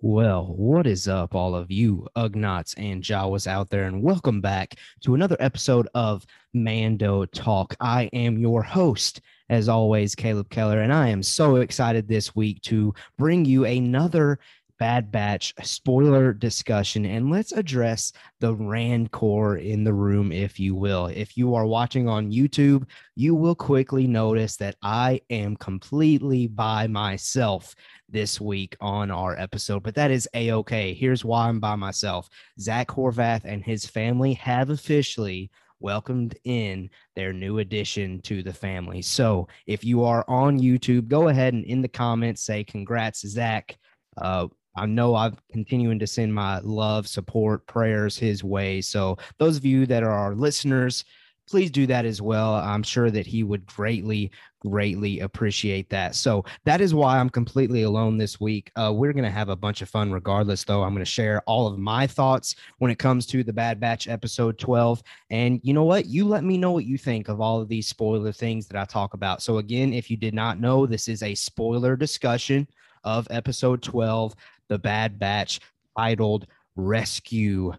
Well, what is up, all of you Ugnaughts and Jawas out there, and welcome back to another episode of Mando Talk. I am your host, as always, Caleb Keller, and I am so excited this week to bring you another Bad Batch spoiler discussion, and let's address the Rancor in the room, if you will. If you are watching on YouTube, you will quickly notice that I am completely by myself this week on our episode, but that is a okay. Here's why I'm by myself Zach Horvath and his family have officially welcomed in their new addition to the family. So if you are on YouTube, go ahead and in the comments say, Congrats, Zach. Uh, I know I'm continuing to send my love, support, prayers his way. So, those of you that are our listeners, please do that as well. I'm sure that he would greatly, greatly appreciate that. So that is why I'm completely alone this week. Uh, we're going to have a bunch of fun regardless, though. I'm going to share all of my thoughts when it comes to the Bad Batch episode 12. And you know what? You let me know what you think of all of these spoiler things that I talk about. So, again, if you did not know, this is a spoiler discussion of episode 12, The Bad Batch, titled Rescue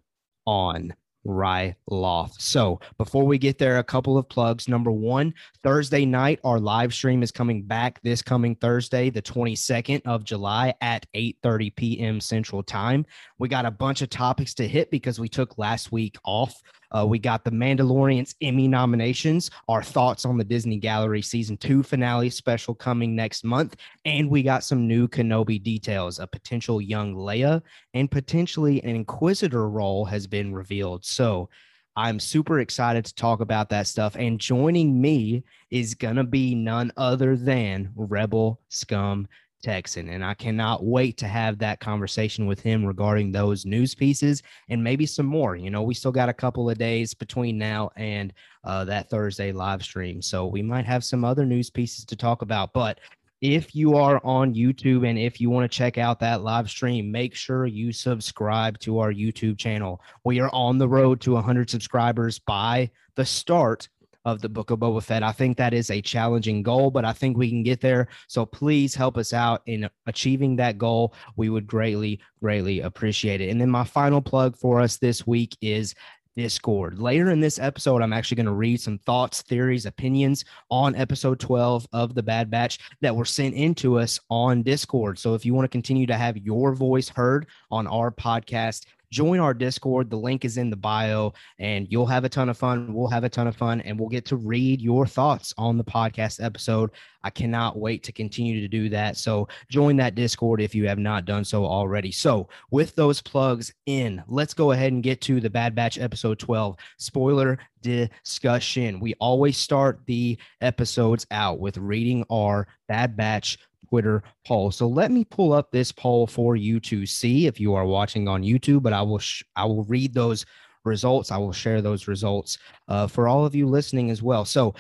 on Ryloth. So before we get there, a couple of plugs. Number one, Thursday night, our live stream is coming back this coming Thursday, the 22nd of July at 8:30 p.m. Central Time. We got a bunch of topics to hit because we took last week off uh, we got the Mandalorian's Emmy nominations, our thoughts on the Disney Gallery season two finale special coming next month, and we got some new Kenobi details. A potential young Leia and potentially an Inquisitor role has been revealed. So I'm super excited to talk about that stuff. And joining me is going to be none other than Rebel Scum Texan. And I cannot wait to have that conversation with him regarding those news pieces and maybe some more. You know, we still got a couple of days between now and uh, that Thursday live stream. So we might have some other news pieces to talk about. But if you are on YouTube and if you want to check out that live stream, make sure you subscribe to our YouTube channel. We are on the road to 100 subscribers by the start of the Book of Boba Fett. I think that is a challenging goal, but I think we can get there. So please help us out in achieving that goal. We would greatly, greatly appreciate it. And then my final plug for us this week is Discord. Later in this episode, I'm actually going to read some thoughts, theories, opinions on episode 12 of The Bad Batch that were sent in to us on Discord. So if you want to continue to have your voice heard on our podcast, join our Discord. The link is in the bio, and you'll have a ton of fun. We'll have a ton of fun, and we'll get to read your thoughts on the podcast episode. I cannot wait to continue to do that. So join that Discord if you have not done so already. So, with those plugs in, let's go ahead and get to the Bad Batch episode 12 spoiler discussion. We always start the episodes out with reading our Bad Batch Twitter poll. So let me pull up this poll for you to see if you are watching on YouTube, but I will sh- I will read those results. I will share those results uh, for all of you listening as well. So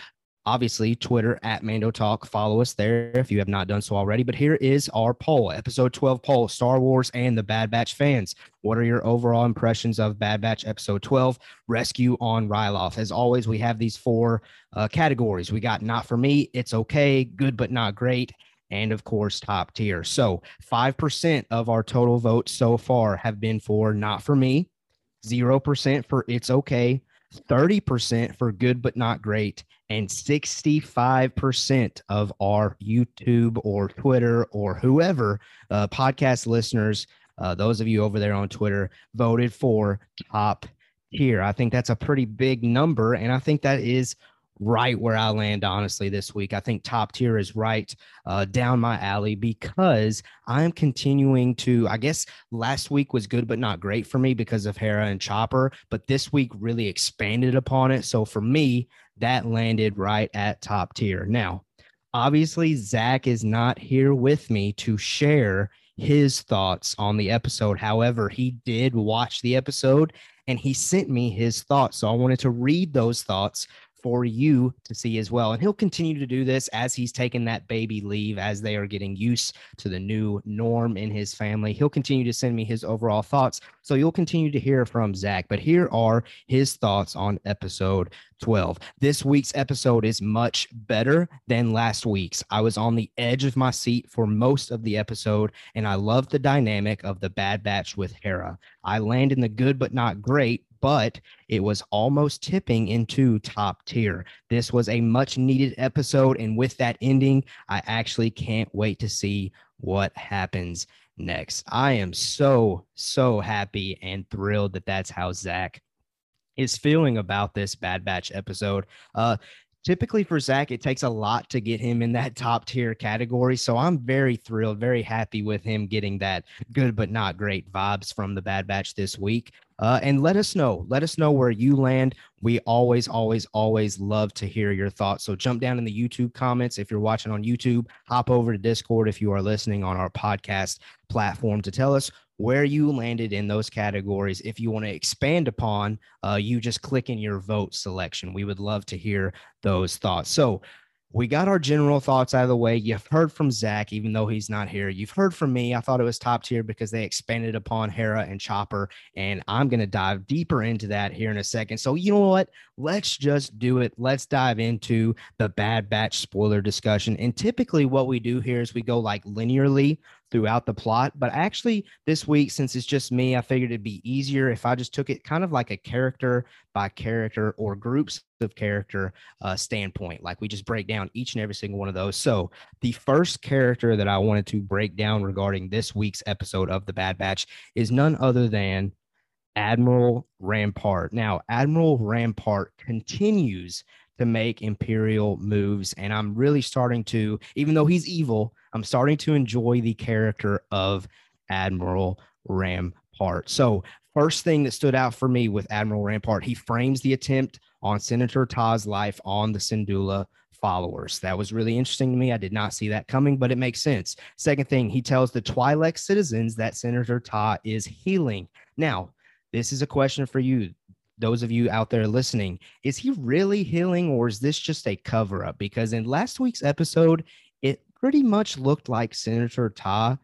obviously Twitter at Mando Talk. Follow us there if you have not done so already. But here is our poll, episode 12 poll, Star Wars and the Bad Batch fans. What are your overall impressions of Bad Batch episode 12, Rescue on Ryloth? As always, we have these four uh, categories. We got not for me, it's okay, good but not great, and of course top tier. So 5% of our total votes so far have been for not for me, 0% for it's okay, 30% for good but not great, and 65% of our YouTube or Twitter or whoever uh, podcast listeners, uh, those of you over there on Twitter, voted for top tier. I think that's a pretty big number. And I think that is right where I land, honestly, this week. I think top tier is right uh, down my alley because I'm continuing to. I guess last week was good, but not great for me because of Hera and Chopper, but this week really expanded upon it. So for me, that landed right at top tier. Now, obviously, Zach is not here with me to share his thoughts on the episode. However, he did watch the episode and he sent me his thoughts. So I wanted to read those thoughts for you to see as well. And he'll continue to do this as he's taking that baby leave, as they are getting used to the new norm in his family. He'll continue to send me his overall thoughts. So you'll continue to hear from Zach. But here are his thoughts on episode 12. This week's episode is much better than last week's. I was on the edge of my seat for most of the episode, and I loved the dynamic of the Bad Batch with Hera. I land in the good but not great but it was almost tipping into top tier. This was a much needed episode. And with that ending, I actually can't wait to see what happens next. I am so, so happy and thrilled that that's how Zach is feeling about this Bad Batch episode. Uh, typically for Zach, it takes a lot to get him in that top tier category. So I'm very thrilled, very happy with him getting that good but not great vibes from the Bad Batch this week. Uh, and let us know. Let us know where you land. We always, always, always love to hear your thoughts. So jump down in the YouTube comments. If you're watching on YouTube, hop over to Discord if you are listening on our podcast platform to tell us where you landed in those categories. If you want to expand upon, uh, you just click in your vote selection. We would love to hear those thoughts. So we got our general thoughts out of the way. You've heard from Zach, even though he's not here. You've heard from me. I thought it was top tier because they expanded upon Hera and Chopper, and I'm going to dive deeper into that here in a second. So, you know what? Let's just do it. Let's dive into the Bad Batch spoiler discussion. And typically, what we do here is we go like linearly throughout the plot. But actually, this week, since it's just me, I figured it'd be easier if I just took it kind of like a character by character or groups of character uh, standpoint. Like we just break down each and every single one of those. So, the first character that I wanted to break down regarding this week's episode of The Bad Batch is none other than Admiral Rampart. Now, Admiral Rampart continues to make imperial moves and i'm really starting to even though he's evil i'm starting to enjoy the character of admiral rampart. So first thing that stood out for me with admiral rampart he frames the attempt on senator Taa's life on the Syndulla followers. That was really interesting to me. I did not see that coming but it makes sense. Second thing he tells the twi'lek citizens that senator Taa is healing. Now this is a question for you those of you out there listening, is he really healing or is this just a cover up? Because in last week's episode, it pretty much looked like Senator Taa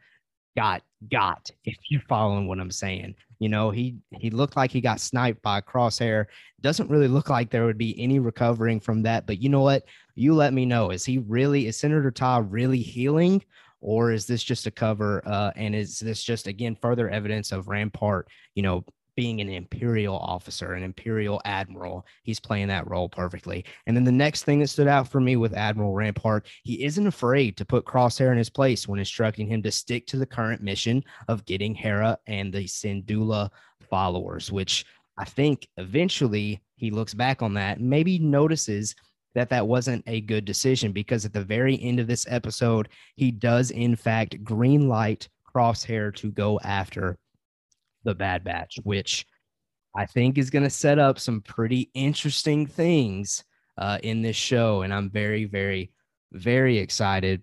got got if you're following what i'm saying. You know he he looked like he got sniped by a crosshair. Doesn't really look like there would be any recovering from that but you know what? You let me know. Is he really is senator Taa really healing or is this just a cover uh, and is this just again further evidence of rampart you know being an imperial officer, an imperial admiral. He's playing that role perfectly. And then the next thing that stood out for me with Admiral Rampart, he isn't afraid to put Crosshair in his place when instructing him to stick to the current mission of getting Hera and the Syndulla followers, which I think eventually he looks back on that maybe notices that that wasn't a good decision because at the very end of this episode, he does in fact green light Crosshair to go after the Bad Batch, which I think is going to set up some pretty interesting things uh, in this show. And I'm very, very, very excited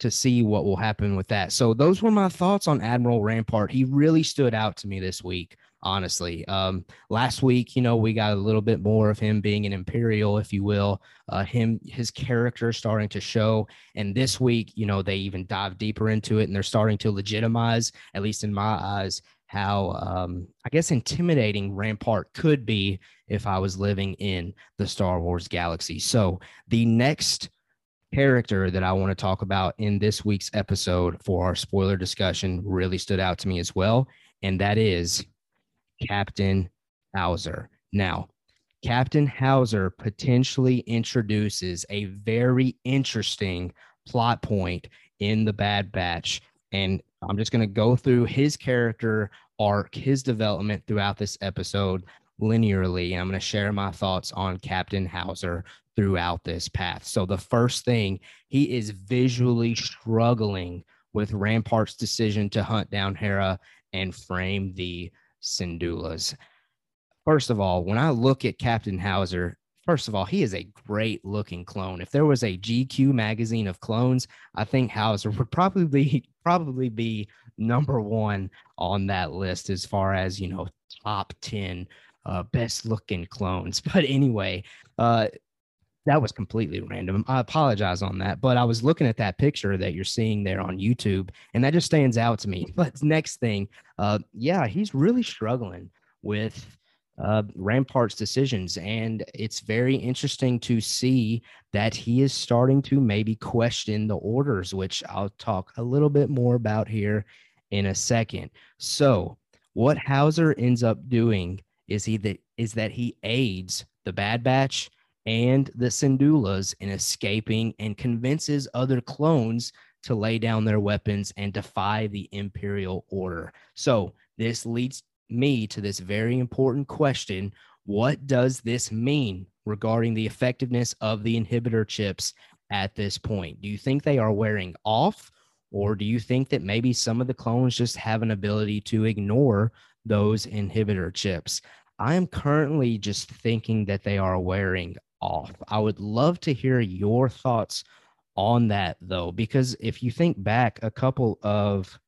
to see what will happen with that. So, those were my thoughts on Admiral Rampart. He really stood out to me this week, honestly. Um, last week, you know, we got a little bit more of him being an Imperial, if you will, uh, him, his character starting to show. And this week, you know, they even dive deeper into it and they're starting to legitimize, at least in my eyes, how um, I guess intimidating Rampart could be if I was living in the Star Wars galaxy. So the next character that I want to talk about in this week's episode for our spoiler discussion really stood out to me as well, and that is Captain Howzer. Now, Captain Howzer potentially introduces a very interesting plot point in the Bad Batch and I'm just going to go through his character arc, his development throughout this episode linearly. And I'm going to share my thoughts on Captain Howzer throughout this path. So, the first thing, he is visually struggling with Rampart's decision to hunt down Hera and frame the Syndullas. First of all, when I look at Captain Howzer, First of all, he is a great looking clone. If there was a GQ magazine of clones, I think Howzer would probably probably be number one on that list as far as you know top 10 uh, best looking clones. But anyway, uh, that was completely random. I apologize on that, but I was looking at that picture that you're seeing there on YouTube, and that just stands out to me. But next thing, uh, yeah, he's really struggling with uh, Rampart's decisions, and it's very interesting to see that he is starting to maybe question the orders, which I'll talk a little bit more about here in a second. So, what Howzer ends up doing is he that is that he aids the Bad Batch and the Syndullas in escaping and convinces other clones to lay down their weapons and defy the Imperial order. So, this leads me to this very important question What does this mean regarding the effectiveness of the inhibitor chips at this point? Do you think they are wearing off? Or do you think that maybe some of the clones just have an ability to ignore those inhibitor chips? I am currently just thinking that they are wearing off. I would love to hear your thoughts on that, though, because if you think back a couple of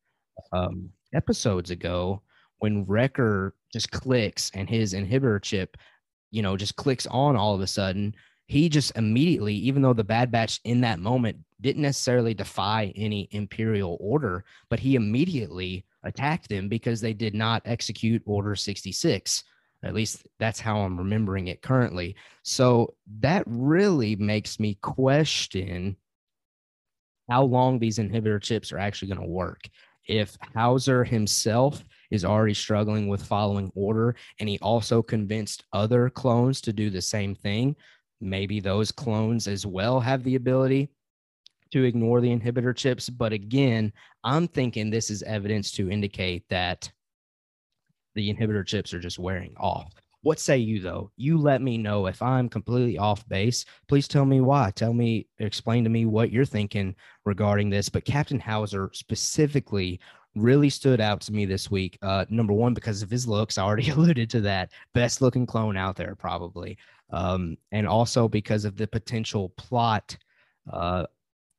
um, episodes ago, when Wrecker just clicks and his inhibitor chip, you know, just clicks on all of a sudden, he just immediately, even though the Bad Batch in that moment didn't necessarily defy any Imperial order, but he immediately attacked them because they did not execute Order 66. At least that's how I'm remembering it currently. So that really makes me question how long these inhibitor chips are actually going to work. If Howzer himself is already struggling with following order and he also convinced other clones to do the same thing, maybe those clones as well have the ability to ignore the inhibitor chips. But again, I'm thinking this is evidence to indicate that the inhibitor chips are just wearing off. What say you though? You let me know if I'm completely off base. Please tell me why. Tell me, explain to me what you're thinking regarding this. But Captain Howzer specifically really stood out to me this week. Uh, number one, because of his looks, I already alluded to that. Best looking clone out there, probably. Um, and also because of the potential plot uh,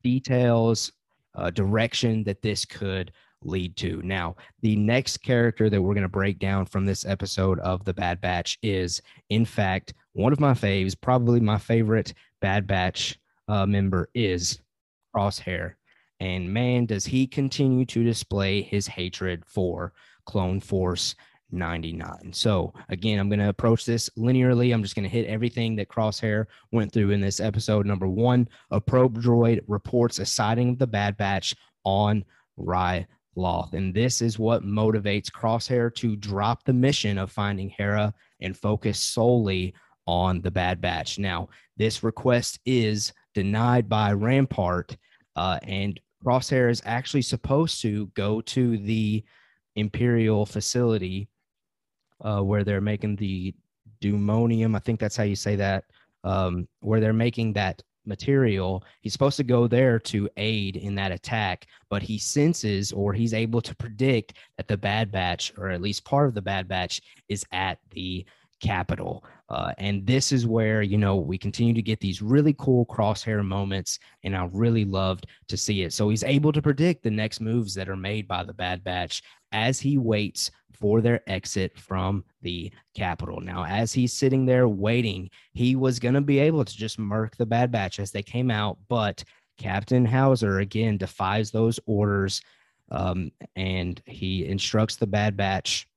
details, uh, direction that this could lead to. Now, the next character that we're going to break down from this episode of The Bad Batch is, in fact, one of my faves, probably my favorite Bad Batch uh, member is Crosshair. And man, does he continue to display his hatred for Clone Force 99. So, again, I'm going to approach this linearly. I'm just going to hit everything that Crosshair went through in this episode. Number one, a probe droid reports a sighting of the Bad Batch on Rye Loth. And this is what motivates Crosshair to drop the mission of finding Hera and focus solely on the Bad Batch. Now, this request is denied by Rampart, uh, and Crosshair is actually supposed to go to the Imperial facility uh, where they're making the dumonium. I think that's how you say that. Um, where they're making that material. He's supposed to go there to aid in that attack, but he senses or he's able to predict that the Bad Batch, or at least part of the Bad Batch, is at the capital. Uh, and this is where, you know, we continue to get these really cool crosshair moments, and I really loved to see it. So he's able to predict the next moves that are made by the Bad Batch as he waits for their exit from the capital. Now, as he's sitting there waiting, he was going to be able to just murk the Bad Batch as they came out, but Captain Howzer again defies those orders um, and he instructs the Bad Batch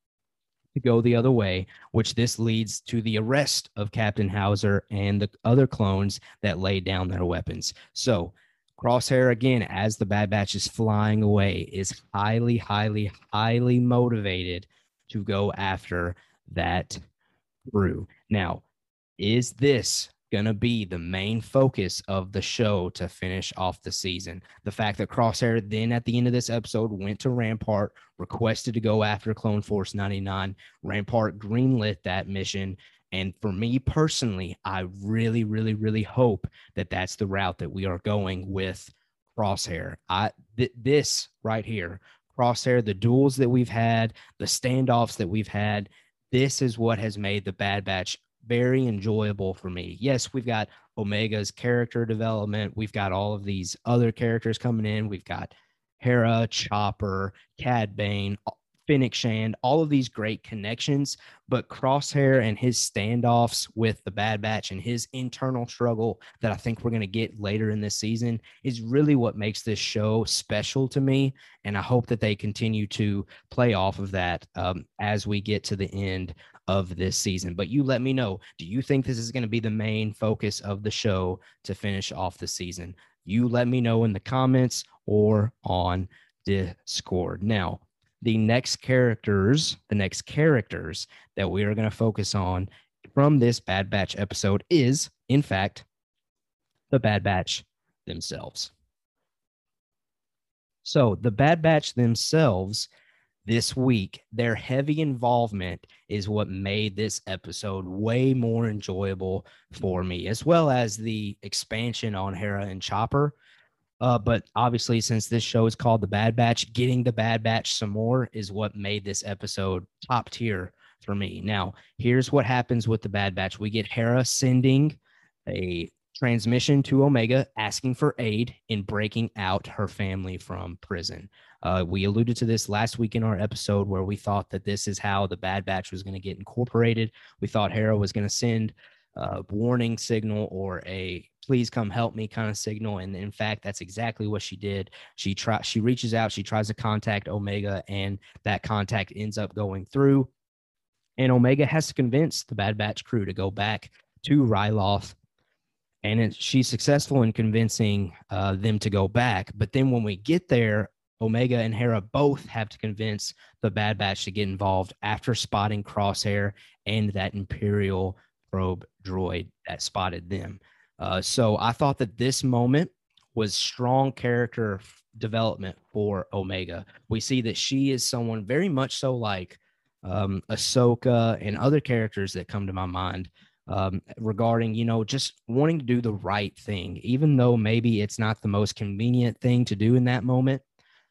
to go the other way, which this leads to the arrest of Captain Howzer and the other clones that laid down their weapons. So, Crosshair, again, as the Bad Batch is flying away, is highly, highly, highly motivated to go after that crew. Now, is this going to be the main focus of the show to finish off the season. The fact that Crosshair then at the end of this episode went to Rampart, requested to go after Clone Force 99. Rampart greenlit that mission. And for me personally, I really, really, really hope that that's the route that we are going with Crosshair. I th- this right here, Crosshair, the duels that we've had, the standoffs that we've had, this is what has made the Bad Batch very enjoyable for me. Yes, we've got Omega's character development. We've got all of these other characters coming in. We've got Hera, Chopper, Cad Bane, Fennec Shand, all of these great connections, but Crosshair and his standoffs with the Bad Batch and his internal struggle that I think we're going to get later in this season is really what makes this show special to me. And I hope that they continue to play off of that um, as we get to the end of this season. But you let me know do you think this is going to be the main focus of the show to finish off the season? You let me know in the comments or on Discord. Now, the next characters, the next characters that we are going to focus on from this Bad Batch episode is, in fact, the Bad Batch themselves. So, the Bad Batch themselves this week, their heavy involvement is what made this episode way more enjoyable for me, as well as the expansion on Hera and Chopper. Uh, but obviously, since this show is called The Bad Batch, getting The Bad Batch some more is what made this episode top tier for me. Now, here's what happens with The Bad Batch we get Hera sending a transmission to Omega asking for aid in breaking out her family from prison. Uh, we alluded to this last week in our episode where we thought that this is how the Bad Batch was going to get incorporated. We thought Hera was going to send a warning signal or a please come help me kind of signal and in fact that's exactly what she did she try she reaches out she tries to contact omega and that contact ends up going through and omega has to convince the bad batch crew to go back to ryloth and it, she's successful in convincing uh, them to go back but then when we get there omega and hera both have to convince the bad batch to get involved after spotting crosshair and that imperial probe droid that spotted them uh, so I thought that this moment was strong character development for Omega. We see that she is someone very much so like um, Ahsoka and other characters that come to my mind um, regarding, you know, just wanting to do the right thing, even though maybe it's not the most convenient thing to do in that moment.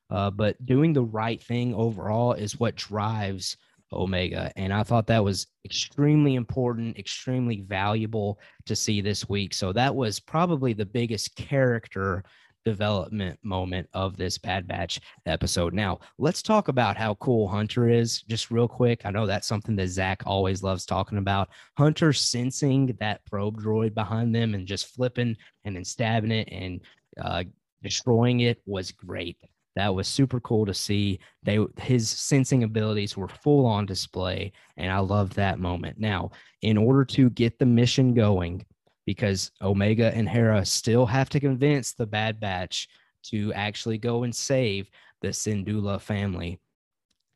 Uh, but doing the right thing overall is what drives Omega. And I thought that was extremely important, extremely valuable to see this week. So that was probably the biggest character development moment of this Bad Batch episode. Now, let's talk about how cool Hunter is, just real quick. I know that's something that Zach always loves talking about. Hunter sensing that probe droid behind them and just flipping and then stabbing it and uh, destroying it was great. That was super cool to see. They his sensing abilities were full on display, and I loved that moment. Now, in order to get the mission going, because Omega and Hera still have to convince the Bad Batch to actually go and save the Syndulla family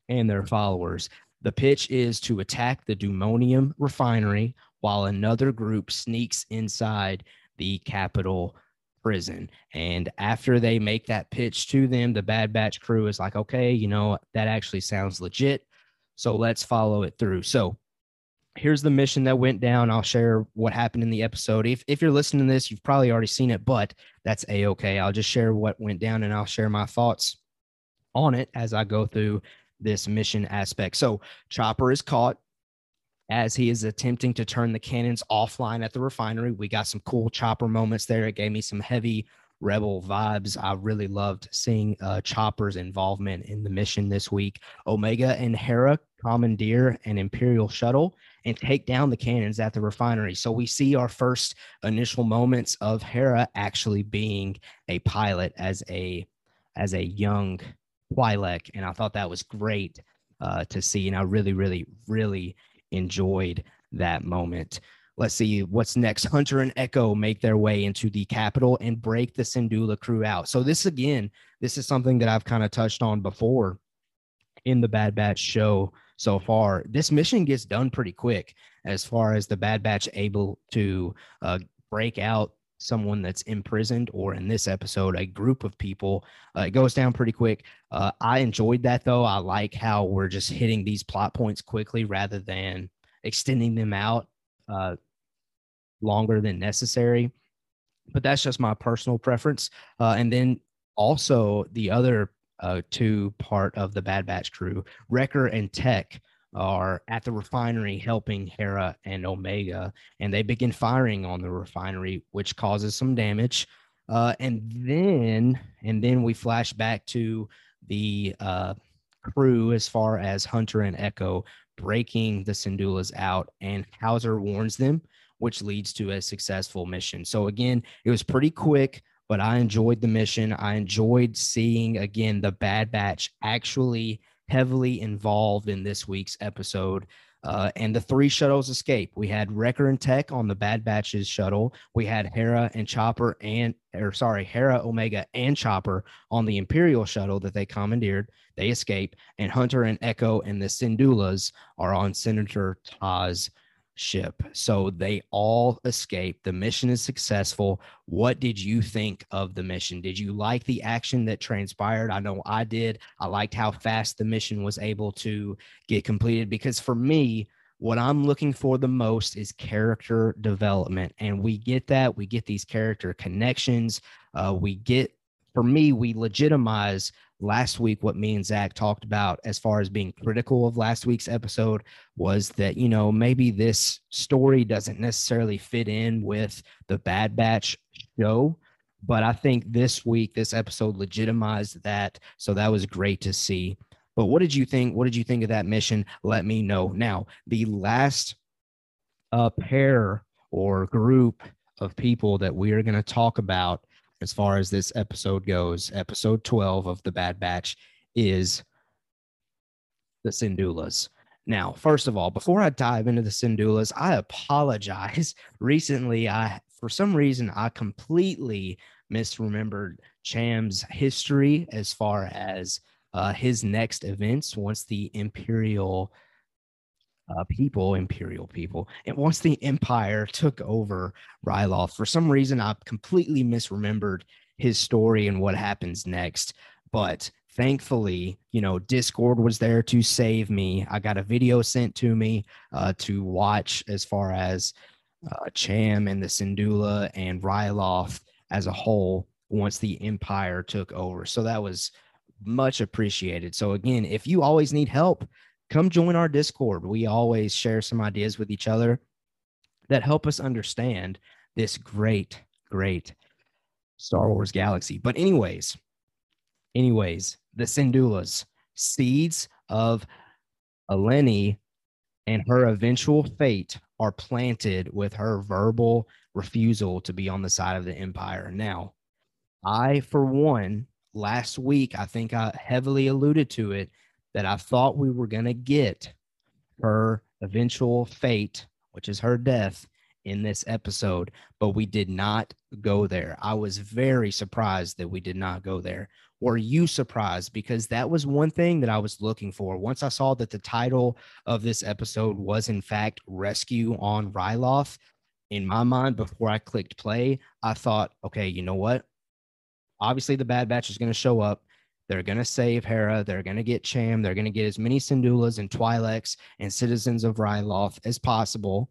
and their followers. The pitch is to attack the Dumonium refinery while another group sneaks inside the capital prison. And after they make that pitch to them, the Bad Batch crew is like, okay, you know, that actually sounds legit. So let's follow it through. So here's the mission that went down. I'll share what happened in the episode. If, if you're listening to this, you've probably already seen it, but that's a okay. I'll just share what went down and I'll share my thoughts on it as I go through this mission aspect. So Chopper is caught as he is attempting to turn the cannons offline at the refinery. We got some cool chopper moments there. It gave me some heavy rebel vibes. I really loved seeing uh, Chopper's involvement in the mission this week. Omega and Hera commandeer an Imperial shuttle and take down the cannons at the refinery. So we see our first initial moments of Hera actually being a pilot as a as a young Twi'lek, and I thought that was great uh, to see. And I really, really, really enjoyed that moment. Let's see what's next. Hunter and Echo make their way into the capital and break the Syndulla crew out. So this again, this is something that I've kind of touched on before in the Bad Batch show so far. This mission gets done pretty quick as far as the Bad Batch able to uh, break out someone that's imprisoned, or in this episode, a group of people. Uh, it goes down pretty quick. Uh, I enjoyed that though. I like how we're just hitting these plot points quickly rather than extending them out uh, longer than necessary. But that's just my personal preference. Uh, and then also the other uh, two part of the Bad Batch crew, Wrecker and Tech are at the refinery helping Hera and Omega, and they begin firing on the refinery, which causes some damage. Uh, and then, and then we flash back to the uh, crew as far as Hunter and Echo breaking the Syndullas out, and Howzer warns them, which leads to a successful mission. So again, it was pretty quick, but I enjoyed the mission. I enjoyed seeing again the Bad Batch actually heavily involved in this week's episode. Uh, and the three shuttles escape. We had Wrecker and Tech on the Bad Batches shuttle. We had Hera and Chopper and, or sorry, Hera, Omega, and Chopper on the Imperial shuttle that they commandeered. They escape, and Hunter and Echo and the Syndullas are on Senator Taa's ship. So they all escape. The mission is successful. What did you think of the mission? Did you like the action that transpired? I know I did. I liked how fast the mission was able to get completed because for me, what I'm looking for the most is character development. And we get that. We get these character connections. Uh, we get, for me, we legitimize last week what me and Zach talked about as far as being critical of last week's episode was that you know maybe this story doesn't necessarily fit in with the Bad Batch show, but I think this week this episode legitimized that, so that was great to see. But what did you think? What did you think of that mission? Let me know. Now, the last uh, pair or group of people that we are going to talk about as far as this episode goes, episode 12 of the Bad Batch is the Syndullas. Now, first of all, before I dive into the Syndullas, I apologize. Recently, I for some reason I completely misremembered Cham's history as far as uh, his next events once the Imperial uh, people, imperial people. And once the empire took over Ryloth, for some reason, I completely misremembered his story and what happens next. But thankfully, you know, Discord was there to save me. I got a video sent to me uh, to watch as far as uh, Cham and the Syndulla and Ryloth as a whole once the empire took over. So that was much appreciated. So again, if you always need help, come join our Discord. We always share some ideas with each other that help us understand this great, great Star Wars galaxy. But, anyways, anyways, the Syndullas, seeds of Eleni and her eventual fate are planted with her verbal refusal to be on the side of the Empire. Now, I, for one, last week, I think I heavily alluded to it that I thought we were going to get her eventual fate, which is her death, in this episode, but we did not go there. I was very surprised that we did not go there. Were you surprised? Because that was one thing that I was looking for. Once I saw that the title of this episode was, in fact, Rescue on Ryloth, in my mind, before I clicked play, I thought, okay, you know what? Obviously, the Bad Batch is going to show up. They're going to save Hera. They're going to get Cham. They're going to get as many Syndullas and Twi'leks and citizens of Ryloth as possible.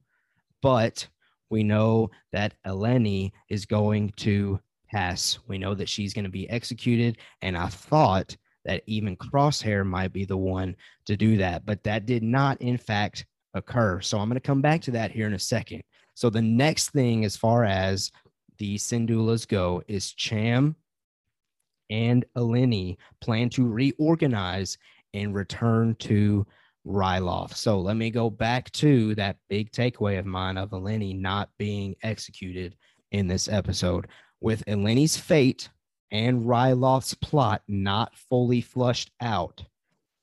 But we know that Eleni is going to pass. We know that she's going to be executed. And I thought that even Crosshair might be the one to do that. But that did not, in fact, occur. So I'm going to come back to that here in a second. So the next thing, as far as the Syndullas go, is Cham and Eleni plan to reorganize and return to Ryloth. So let me go back to that big takeaway of mine of Eleni not being executed in this episode. With Eleni's fate and Ryloth's plot not fully flushed out,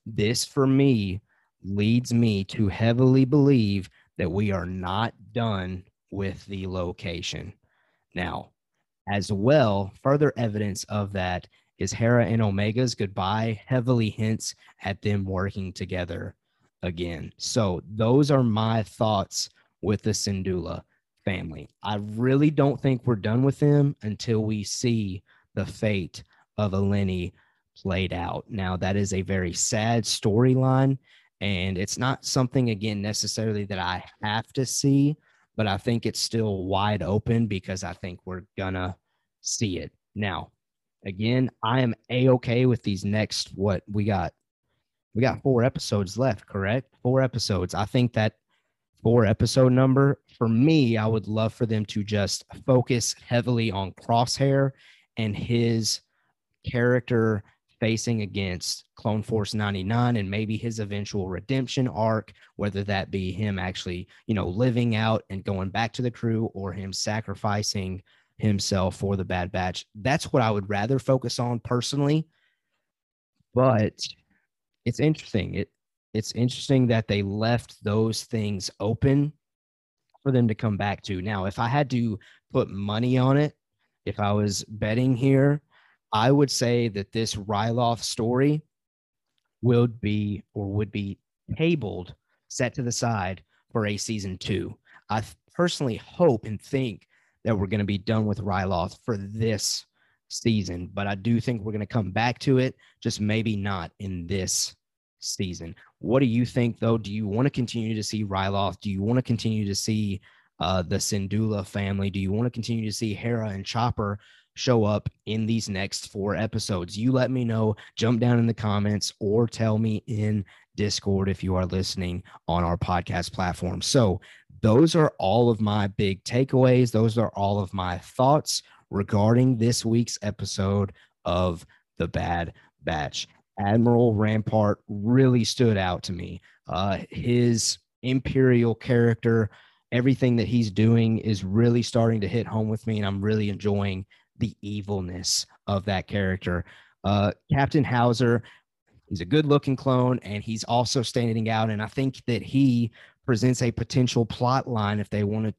this for me leads me to heavily believe that we are not done with the location. Now, as well, further evidence of that is Hera and Omega's goodbye heavily hints at them working together again. So those are my thoughts with the Syndulla family. I really don't think we're done with them until we see the fate of Eleni played out. Now that is a very sad storyline and it's not something again necessarily that I have to see, but I think it's still wide open because I think we're gonna see it. Now, again, I am a okay with these next what we got. We got four episodes left, correct? Four episodes. I think that four episode number for me, I would love for them to just focus heavily on Crosshair and his character facing against Clone Force 99 and maybe his eventual redemption arc, whether that be him actually, you know, living out and going back to the crew or him sacrificing himself for the Bad Batch. That's what I would rather focus on personally. But it's interesting. It it's interesting that they left those things open for them to come back to. Now, if I had to put money on it, if I was betting here, I would say that this Ryloth story would be or would be tabled, set to the side for a season two. I personally hope and think that we're going to be done with Ryloth for this season, but I do think we're going to come back to it, just maybe not in this season. What do you think, though? Do you want to continue to see Ryloth? Do you want to continue to see uh, the Syndulla family? Do you want to continue to see Hera and Chopper show up in these next four episodes? You let me know. Jump down in the comments or tell me in Discord if you are listening on our podcast platform. So, those are all of my big takeaways. Those are all of my thoughts regarding this week's episode of The Bad Batch. Admiral Rampart really stood out to me. Uh, his imperial character, everything that he's doing is really starting to hit home with me, and I'm really enjoying the evilness of that character. Uh, Captain Howzer, he's a good looking clone, and he's also standing out. And I think that he presents a potential plot line if they wanted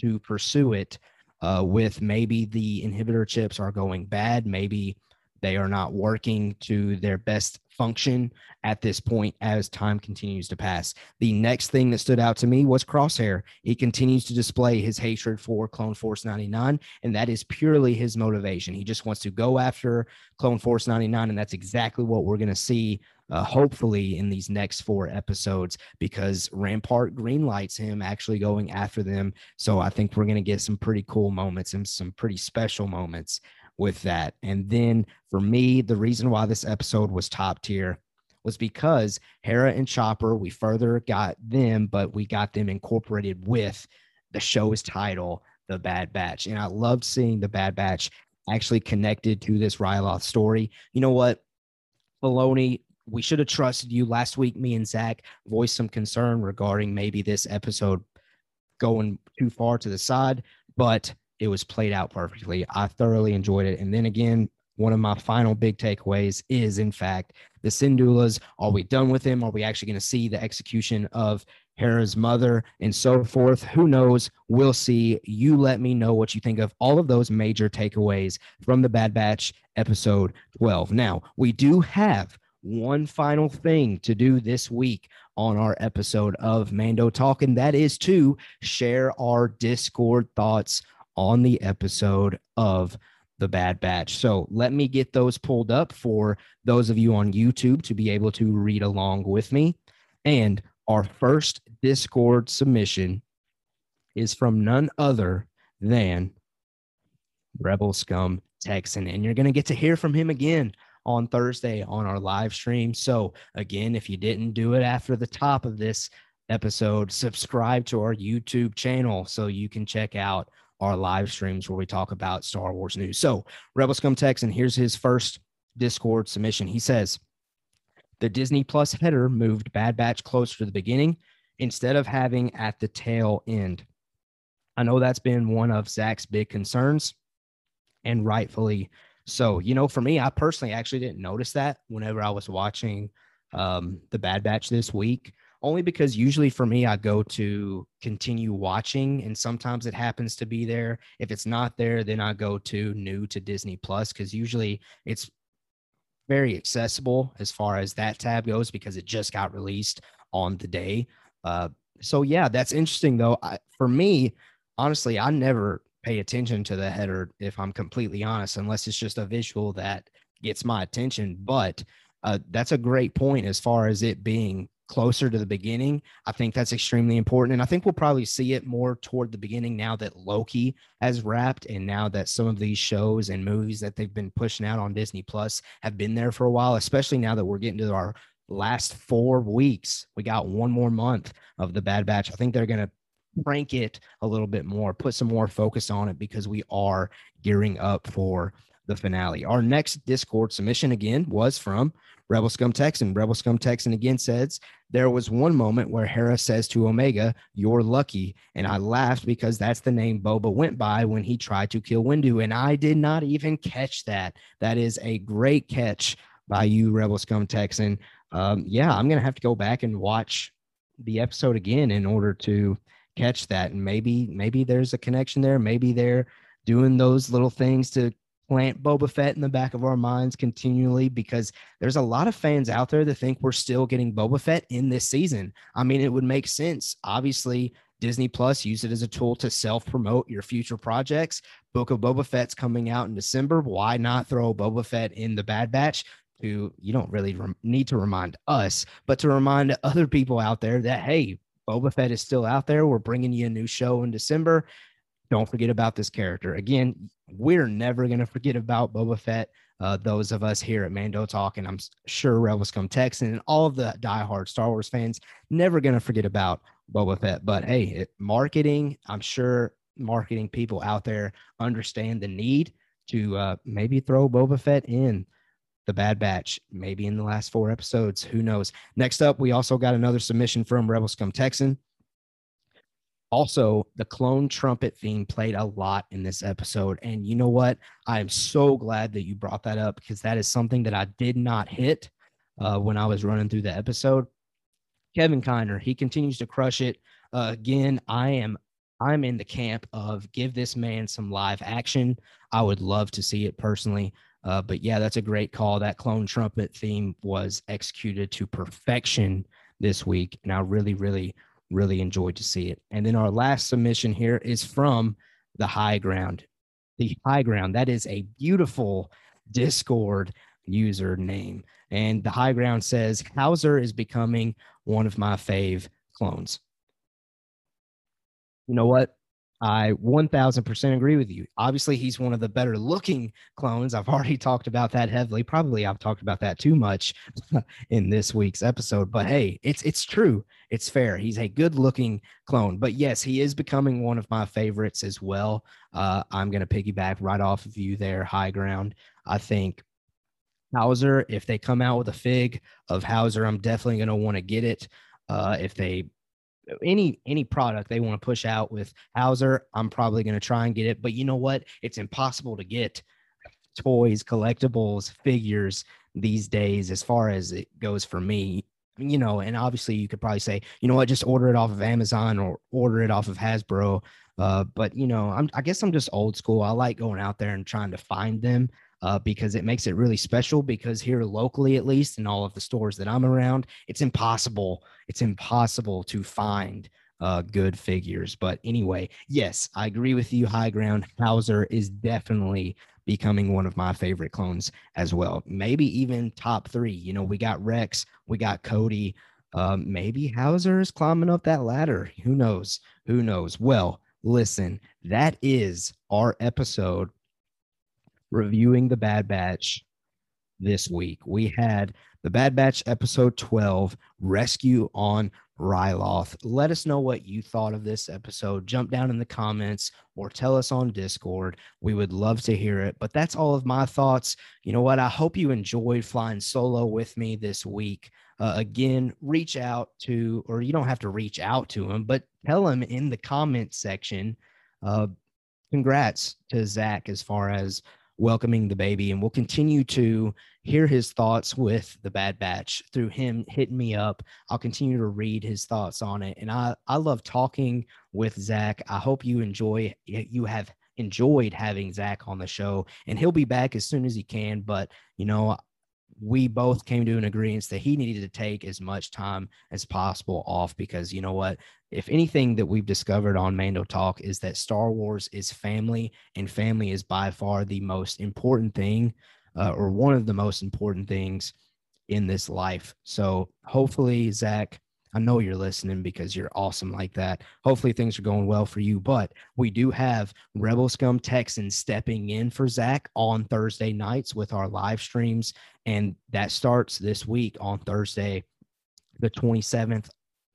to pursue it uh, with maybe the inhibitor chips are going bad, maybe they are not working to their best function at this point as time continues to pass. The next thing that stood out to me was Crosshair. He continues to display his hatred for Clone Force 99, and that is purely his motivation. He just wants to go after Clone Force 99, and that's exactly what we're going to see. Uh, hopefully, in these next four episodes, because Rampart greenlights him actually going after them. So I think we're going to get some pretty cool moments and some pretty special moments with that. And then for me, the reason why this episode was top tier was because Hera and Chopper, we further got them, but we got them incorporated with the show's title, The Bad Batch. And I loved seeing The Bad Batch actually connected to this Ryloth story. You know what? Filoni, we should have trusted you last week. Me and Zach voiced some concern regarding maybe this episode going too far to the side, but it was played out perfectly. I thoroughly enjoyed it. And then again, one of my final big takeaways is, in fact, the Syndullas. Are we done with them? Are we actually going to see the execution of Hera's mother and so forth? Who knows? We'll see. You let me know what you think of all of those major takeaways from the Bad Batch episode 12. Now, we do have one final thing to do this week on our episode of Mando Talk, and that is to share our Discord thoughts on the episode of the Bad Batch. So let me get those pulled up for those of you on YouTube to be able to read along with me. And our first Discord submission is from none other than Rebel Scum Texan. And you're going to get to hear from him again on Thursday on our live stream. So, again, if you didn't do it after the top of this episode, subscribe to our YouTube channel so you can check out our live streams where we talk about Star Wars news. So, Rebel Scum Texan, here's his first Discord submission. He says, The Disney Plus header moved Bad Batch closer to the beginning instead of having at the tail end. I know that's been one of Zach's big concerns, and rightfully so. You know, for me, I personally actually didn't notice that whenever I was watching um, the Bad Batch this week only because usually for me, I go to continue watching, and sometimes it happens to be there. If it's not there, then I go to new to Disney Plus because usually it's very accessible as far as that tab goes because it just got released on the day. Uh, so yeah, that's interesting though. I, for me, honestly, I never pay attention to the header if I'm completely honest, unless it's just a visual that gets my attention. But uh, that's a great point as far as it being closer to the beginning. I think that's extremely important. And I think we'll probably see it more toward the beginning now that Loki has wrapped and now that some of these shows and movies that they've been pushing out on Disney Plus have been there for a while, especially now that we're getting to our last four weeks. We got one more month of the Bad Batch. I think they're going to crank it a little bit more, put some more focus on it because we are gearing up for the finale. Our next Discord submission again was from Rebel Scum Texan. Rebel Scum Texan again says, There was one moment where Hera says to Omega, You're lucky. And I laughed because that's the name Boba went by when he tried to kill Windu. And I did not even catch that. That is a great catch by you, Rebel Scum Texan. Um, yeah, I'm going to have to go back and watch the episode again in order to catch that. And maybe, maybe there's a connection there. Maybe they're doing those little things to plant Boba Fett in the back of our minds continually because there's a lot of fans out there that think we're still getting Boba Fett in this season. I mean, it would make sense. Obviously, Disney Plus use it as a tool to self promote your future projects. Book of Boba Fett's coming out in December. Why not throw Boba Fett in the Bad Batch? To you don't really need to remind us, but to remind other people out there that hey, Boba Fett is still out there. We're bringing you a new show in December. Don't forget about this character. Again, we're never going to forget about Boba Fett. Uh, those of us here at Mando Talk, and I'm sure Rebel Scum Texan and all of the diehard Star Wars fans, never going to forget about Boba Fett. But hey, it, marketing, I'm sure marketing people out there understand the need to uh, maybe throw Boba Fett in the Bad Batch, maybe in the last four episodes. Who knows? Next up, we also got another submission from Rebel Scum Texan. Also, the clone trumpet theme played a lot in this episode. And you know what? I am so glad that you brought that up because that is something that I did not hit uh, when I was running through the episode. Kevin Kiner, he continues to crush it. Uh, again, I am I'm in the camp of give this man some live action. I would love to see it personally. Uh, but yeah, that's a great call. That clone trumpet theme was executed to perfection this week. And I really, really, really enjoyed to see it. And then our last submission here is from the high ground. The high ground, that is a beautiful Discord username. And the high ground says Howzer is becoming one of my fave clones. You know what? I 1000% agree with you. Obviously, he's one of the better looking clones. I've already talked about that heavily. Probably I've talked about that too much in this week's episode, but hey, it's it's true. It's fair. He's a good looking clone. But yes, he is becoming one of my favorites as well. Uh, I'm going to piggyback right off of you there, high ground. I think Howzer, if they come out with a fig of Howzer, I'm definitely going to want to get it. Uh, if they any any product they want to push out with Howzer, I'm probably going to try and get it. But you know what? It's impossible to get toys, collectibles, figures these days as far as it goes for me. You know, and obviously you could probably say, you know what, just order it off of Amazon or order it off of Hasbro. Uh, but you know, I'm I guess I'm just old school. I like going out there and trying to find them uh, because it makes it really special. Because here locally, at least in all of the stores that I'm around, it's impossible. It's impossible to find uh, good figures. But anyway, yes, I agree with you. High ground Howzer is definitely becoming one of my favorite clones as well. Maybe even top three. You know, we got Rex, we got Cody. Um, maybe Howzer is climbing up that ladder. Who knows? Who knows? Well, listen, that is our episode reviewing the Bad Batch this week. We had the Bad Batch episode 12, Rescue on Ryloth. Let us know what you thought of this episode. Jump down in the comments or tell us on Discord. We would love to hear it. But that's all of my thoughts. You know what? I hope you enjoyed flying solo with me this week. Uh, again, reach out to, or you don't have to reach out to him, but tell him in the comment section. Uh, congrats to Zach as far as welcoming the baby. And we'll continue to hear his thoughts with the Bad Batch through him hitting me up. I'll continue to read his thoughts on it. And I, I love talking with Zach. I hope you enjoy, you have enjoyed having Zach on the show. And he'll be back as soon as he can. But, you know, we both came to an agreement that he needed to take as much time as possible off because you know what if anything that we've discovered on Mando Talk is that Star Wars is family, and family is by far the most important thing, uh, or one of the most important things in this life. So hopefully, Zach, I know you're listening because you're awesome like that. Hopefully, things are going well for you. But we do have Rebel Scum Texans stepping in for Zach on Thursday nights with our live streams. And that starts this week on Thursday, the 27th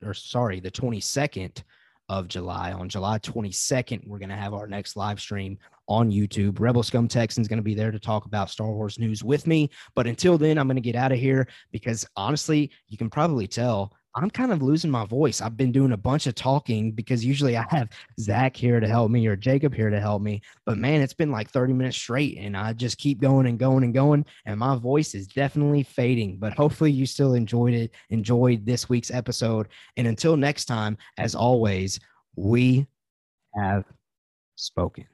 or sorry, the 22nd of July. On July 22nd, we're going to have our next live stream on YouTube. Rebel Scum Texan's going to be there to talk about Star Wars news with me. But until then, I'm going to get out of here because honestly, you can probably tell I'm kind of losing my voice. I've been doing a bunch of talking because usually I have Zach here to help me or Jacob here to help me. But man, it's been like 30 minutes straight and I just keep going and going and going. And my voice is definitely fading. But hopefully you still enjoyed it, enjoyed this week's episode. And until next time, as always, we have spoken.